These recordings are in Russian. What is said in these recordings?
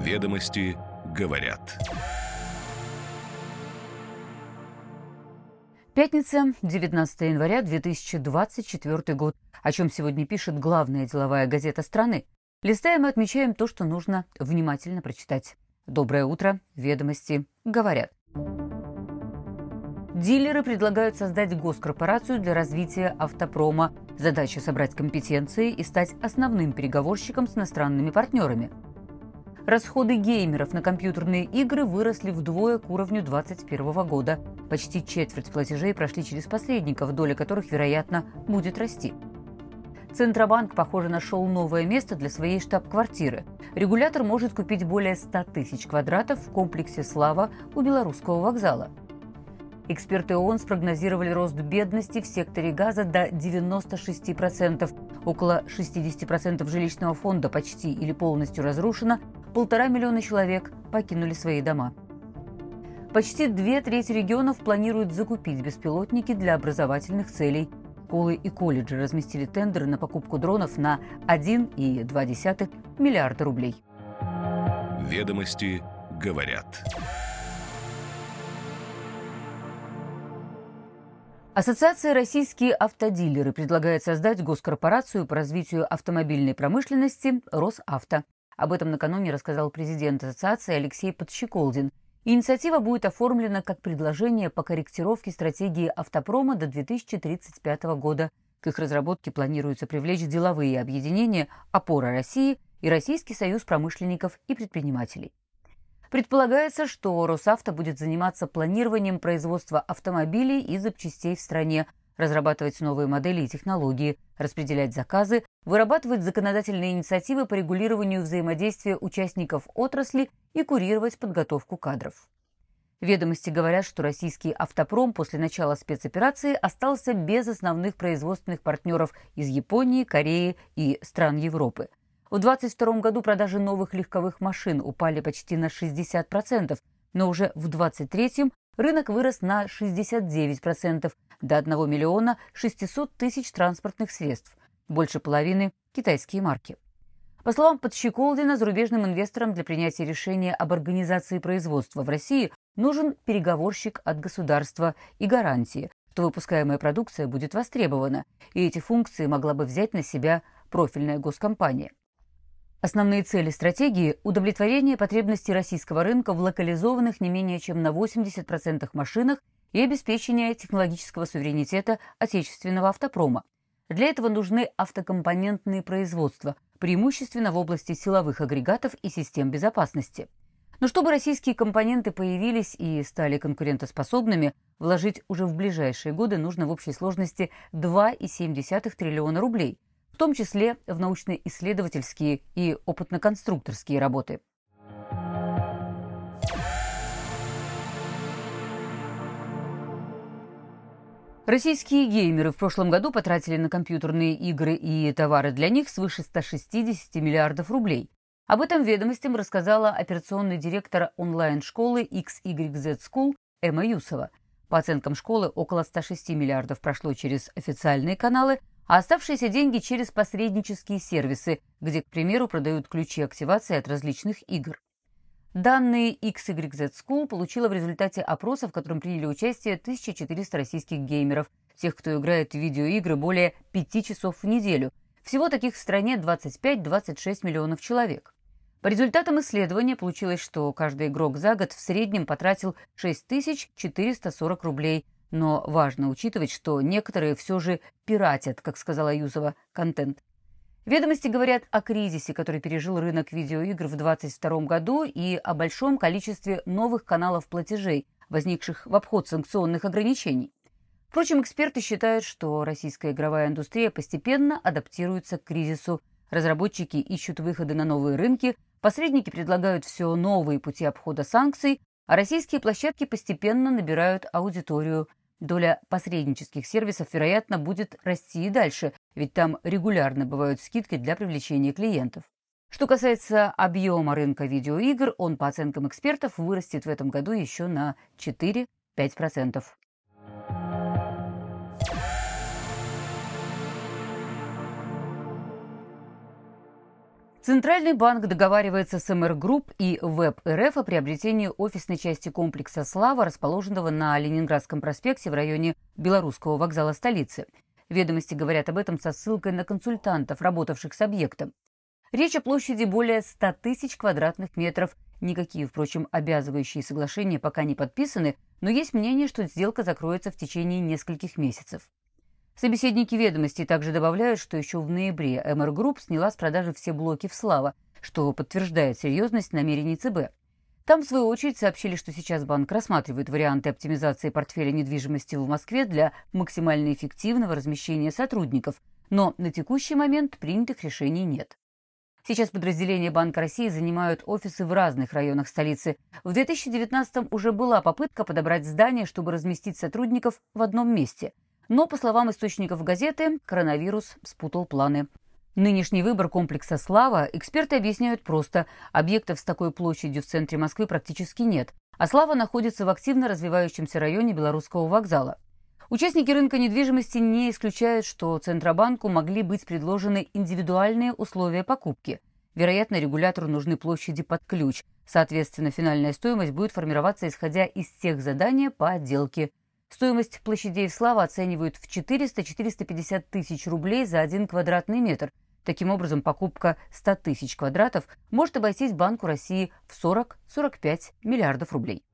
Ведомости говорят. Пятница, 19 января 2024 год. О чем сегодня пишет главная деловая газета страны. Листаем и отмечаем то, что нужно внимательно прочитать. Доброе утро. Ведомости говорят. Дилеры предлагают создать госкорпорацию для развития автопрома. Задача собрать компетенции и стать основным переговорщиком с иностранными партнерами. Расходы геймеров на компьютерные игры выросли вдвое к уровню 2021 года. Почти четверть платежей прошли через посредников, доля которых, вероятно, будет расти. Центробанк, похоже, нашел новое место для своей штаб-квартиры. Регулятор может купить более 100 тысяч квадратов в комплексе «Слава» у Белорусского вокзала. Эксперты ООН спрогнозировали рост бедности в секторе газа до 96%. Около 60% жилищного фонда почти или полностью разрушено, полтора миллиона человек покинули свои дома. Почти две трети регионов планируют закупить беспилотники для образовательных целей. Школы и колледжи разместили тендеры на покупку дронов на 1,2 миллиарда рублей. Ведомости говорят. Ассоциация «Российские автодилеры» предлагает создать госкорпорацию по развитию автомобильной промышленности «Росавто». Об этом накануне рассказал президент ассоциации Алексей Подщеколдин. Инициатива будет оформлена как предложение по корректировке стратегии автопрома до 2035 года. К их разработке планируется привлечь деловые объединения «Опора России» и Российский союз промышленников и предпринимателей. Предполагается, что Росавто будет заниматься планированием производства автомобилей и запчастей в стране, разрабатывать новые модели и технологии, распределять заказы, вырабатывать законодательные инициативы по регулированию взаимодействия участников отрасли и курировать подготовку кадров. Ведомости говорят, что российский автопром после начала спецоперации остался без основных производственных партнеров из Японии, Кореи и стран Европы – в 2022 году продажи новых легковых машин упали почти на 60%, но уже в 2023 рынок вырос на 69% до 1 миллиона 600 тысяч транспортных средств, больше половины – китайские марки. По словам Подщеколдина, зарубежным инвесторам для принятия решения об организации производства в России нужен переговорщик от государства и гарантии, что выпускаемая продукция будет востребована, и эти функции могла бы взять на себя профильная госкомпания. Основные цели стратегии – удовлетворение потребностей российского рынка в локализованных не менее чем на 80% машинах и обеспечение технологического суверенитета отечественного автопрома. Для этого нужны автокомпонентные производства, преимущественно в области силовых агрегатов и систем безопасности. Но чтобы российские компоненты появились и стали конкурентоспособными, вложить уже в ближайшие годы нужно в общей сложности 2,7 триллиона рублей – том числе в научно-исследовательские и опытно-конструкторские работы. Российские геймеры в прошлом году потратили на компьютерные игры и товары для них свыше 160 миллиардов рублей. Об этом ведомостям рассказала операционный директор онлайн-школы XYZ School Эмма Юсова. По оценкам школы, около 106 миллиардов прошло через официальные каналы, а оставшиеся деньги через посреднические сервисы, где, к примеру, продают ключи активации от различных игр. Данные XYZ School получила в результате опроса, в котором приняли участие 1400 российских геймеров, тех, кто играет в видеоигры более 5 часов в неделю. Всего таких в стране 25-26 миллионов человек. По результатам исследования получилось, что каждый игрок за год в среднем потратил 6440 рублей – но важно учитывать, что некоторые все же пиратят, как сказала Юзова, контент. Ведомости говорят о кризисе, который пережил рынок видеоигр в 2022 году и о большом количестве новых каналов платежей, возникших в обход санкционных ограничений. Впрочем, эксперты считают, что российская игровая индустрия постепенно адаптируется к кризису. Разработчики ищут выходы на новые рынки, посредники предлагают все новые пути обхода санкций, а российские площадки постепенно набирают аудиторию – Доля посреднических сервисов, вероятно, будет расти и дальше, ведь там регулярно бывают скидки для привлечения клиентов. Что касается объема рынка видеоигр, он, по оценкам экспертов, вырастет в этом году еще на 4-5%. Центральный банк договаривается с MR Group и ВЭБ.РФ о приобретении офисной части комплекса «Слава», расположенного на Ленинградском проспекте в районе Белорусского вокзала столицы. Ведомости говорят об этом со ссылкой на консультантов, работавших с объектом. Речь о площади более 100 тысяч квадратных метров. Никакие, впрочем, обязывающие соглашения пока не подписаны, но есть мнение, что сделка закроется в течение нескольких месяцев. Собеседники ведомостей также добавляют, что еще в ноябре MR Group сняла с продажи все блоки в Слава, что подтверждает серьезность намерений ЦБ. Там, в свою очередь, сообщили, что сейчас банк рассматривает варианты оптимизации портфеля недвижимости в Москве для максимально эффективного размещения сотрудников, но на текущий момент принятых решений нет. Сейчас подразделения Банка России занимают офисы в разных районах столицы. В 2019 уже была попытка подобрать здание, чтобы разместить сотрудников в одном месте – но, по словам источников газеты, коронавирус спутал планы. Нынешний выбор комплекса «Слава» эксперты объясняют просто. Объектов с такой площадью в центре Москвы практически нет, а «Слава» находится в активно развивающемся районе Белорусского вокзала. Участники рынка недвижимости не исключают, что Центробанку могли быть предложены индивидуальные условия покупки. Вероятно, регулятору нужны площади под ключ. Соответственно, финальная стоимость будет формироваться исходя из тех заданий по отделке Стоимость площадей Слава оценивают в 400-450 тысяч рублей за один квадратный метр. Таким образом, покупка 100 тысяч квадратов может обойтись Банку России в 40-45 миллиардов рублей.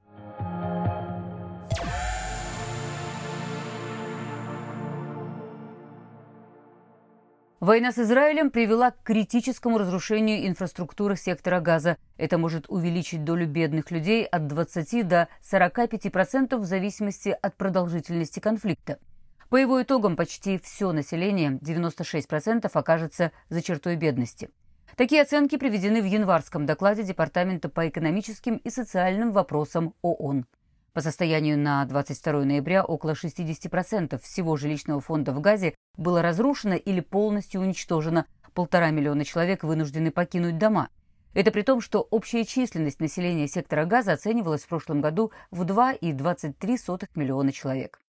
Война с Израилем привела к критическому разрушению инфраструктуры сектора газа. Это может увеличить долю бедных людей от 20 до 45% в зависимости от продолжительности конфликта. По его итогам почти все население, 96%, окажется за чертой бедности. Такие оценки приведены в январском докладе Департамента по экономическим и социальным вопросам ООН. По состоянию на 22 ноября около 60% всего жилищного фонда в Газе было разрушено или полностью уничтожено. Полтора миллиона человек вынуждены покинуть дома. Это при том, что общая численность населения сектора Газа оценивалась в прошлом году в 2,23 миллиона человек.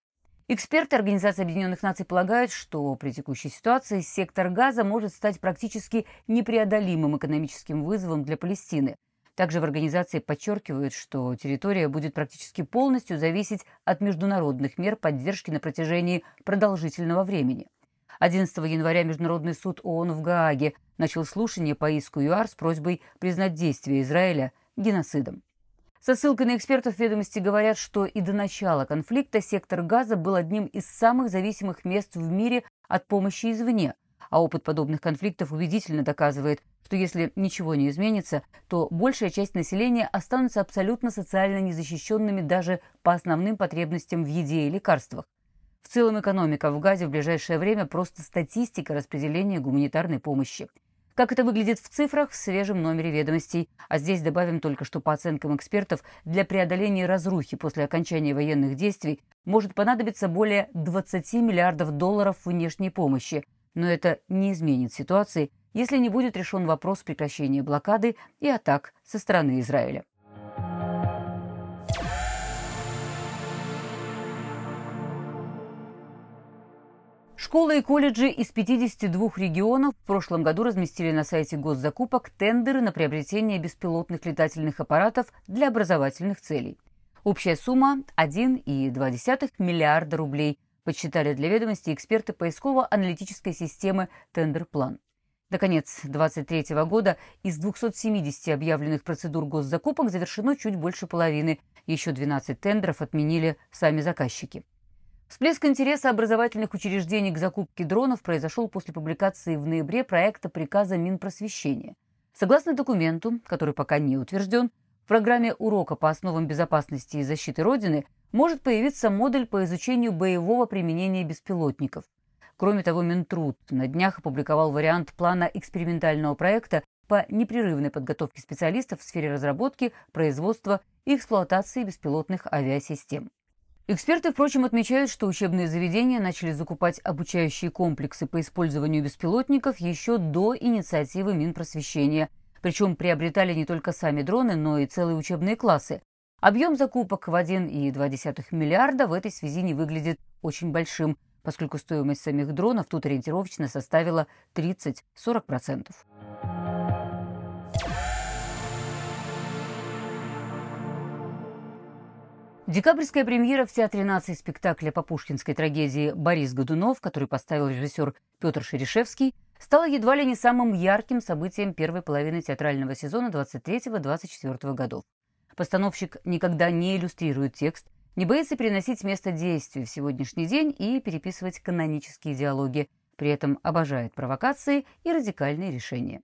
Эксперты Организации Объединенных Наций полагают, что при текущей ситуации сектор Газа может стать практически непреодолимым экономическим вызовом для Палестины – также в организации подчеркивают, что территория будет практически полностью зависеть от международных мер поддержки на протяжении продолжительного времени. 11 января Международный суд ООН в Гааге начал слушание по иску ЮАР с просьбой признать действия Израиля геноцидом. Со ссылкой на экспертов ведомости говорят, что и до начала конфликта сектор Газа был одним из самых зависимых мест в мире от помощи извне – а опыт подобных конфликтов убедительно доказывает, что если ничего не изменится, то большая часть населения останутся абсолютно социально незащищенными даже по основным потребностям в еде и лекарствах. В целом экономика в Газе в ближайшее время просто статистика распределения гуманитарной помощи. Как это выглядит в цифрах в свежем номере ведомостей. А здесь добавим только, что по оценкам экспертов, для преодоления разрухи после окончания военных действий может понадобиться более 20 миллиардов долларов внешней помощи – но это не изменит ситуации, если не будет решен вопрос прекращения блокады и атак со стороны Израиля. Школы и колледжи из 52 регионов в прошлом году разместили на сайте госзакупок тендеры на приобретение беспилотных летательных аппаратов для образовательных целей. Общая сумма – 1,2 миллиарда рублей, подсчитали для ведомости эксперты поисково-аналитической системы «Тендерплан». До конец 2023 года из 270 объявленных процедур госзакупок завершено чуть больше половины. Еще 12 тендеров отменили сами заказчики. Всплеск интереса образовательных учреждений к закупке дронов произошел после публикации в ноябре проекта приказа Минпросвещения. Согласно документу, который пока не утвержден, в программе урока по основам безопасности и защиты Родины может появиться модуль по изучению боевого применения беспилотников. Кроме того, Минтруд на днях опубликовал вариант плана экспериментального проекта по непрерывной подготовке специалистов в сфере разработки, производства и эксплуатации беспилотных авиасистем. Эксперты, впрочем, отмечают, что учебные заведения начали закупать обучающие комплексы по использованию беспилотников еще до инициативы Минпросвещения. Причем приобретали не только сами дроны, но и целые учебные классы. Объем закупок в 1,2 миллиарда в этой связи не выглядит очень большим, поскольку стоимость самих дронов тут ориентировочно составила 30-40%. Декабрьская премьера в Театре нации спектакля по пушкинской трагедии «Борис Годунов», который поставил режиссер Петр Шерешевский, стала едва ли не самым ярким событием первой половины театрального сезона 23-24 годов. Постановщик никогда не иллюстрирует текст, не боится переносить место действия в сегодняшний день и переписывать канонические диалоги, при этом обожает провокации и радикальные решения.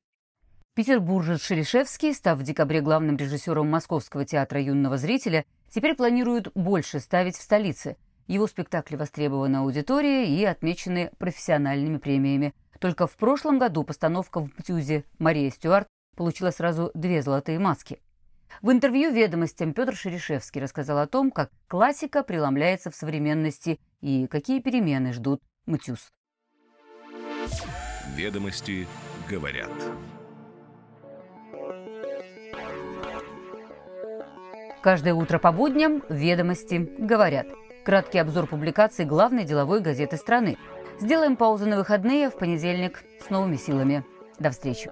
Петербуржец Шерешевский, став в декабре главным режиссером Московского театра юного зрителя, теперь планирует больше ставить в столице. Его спектакли востребованы аудиторией и отмечены профессиональными премиями. Только в прошлом году постановка в Птюзе «Мария Стюарт» получила сразу две золотые маски. В интервью «Ведомостям» Петр Шерешевский рассказал о том, как классика преломляется в современности и какие перемены ждут Мтюз. Ведомости говорят. Каждое утро по будням «Ведомости» говорят. Краткий обзор публикаций главной деловой газеты страны. Сделаем паузу на выходные, в понедельник с новыми силами. До встречи.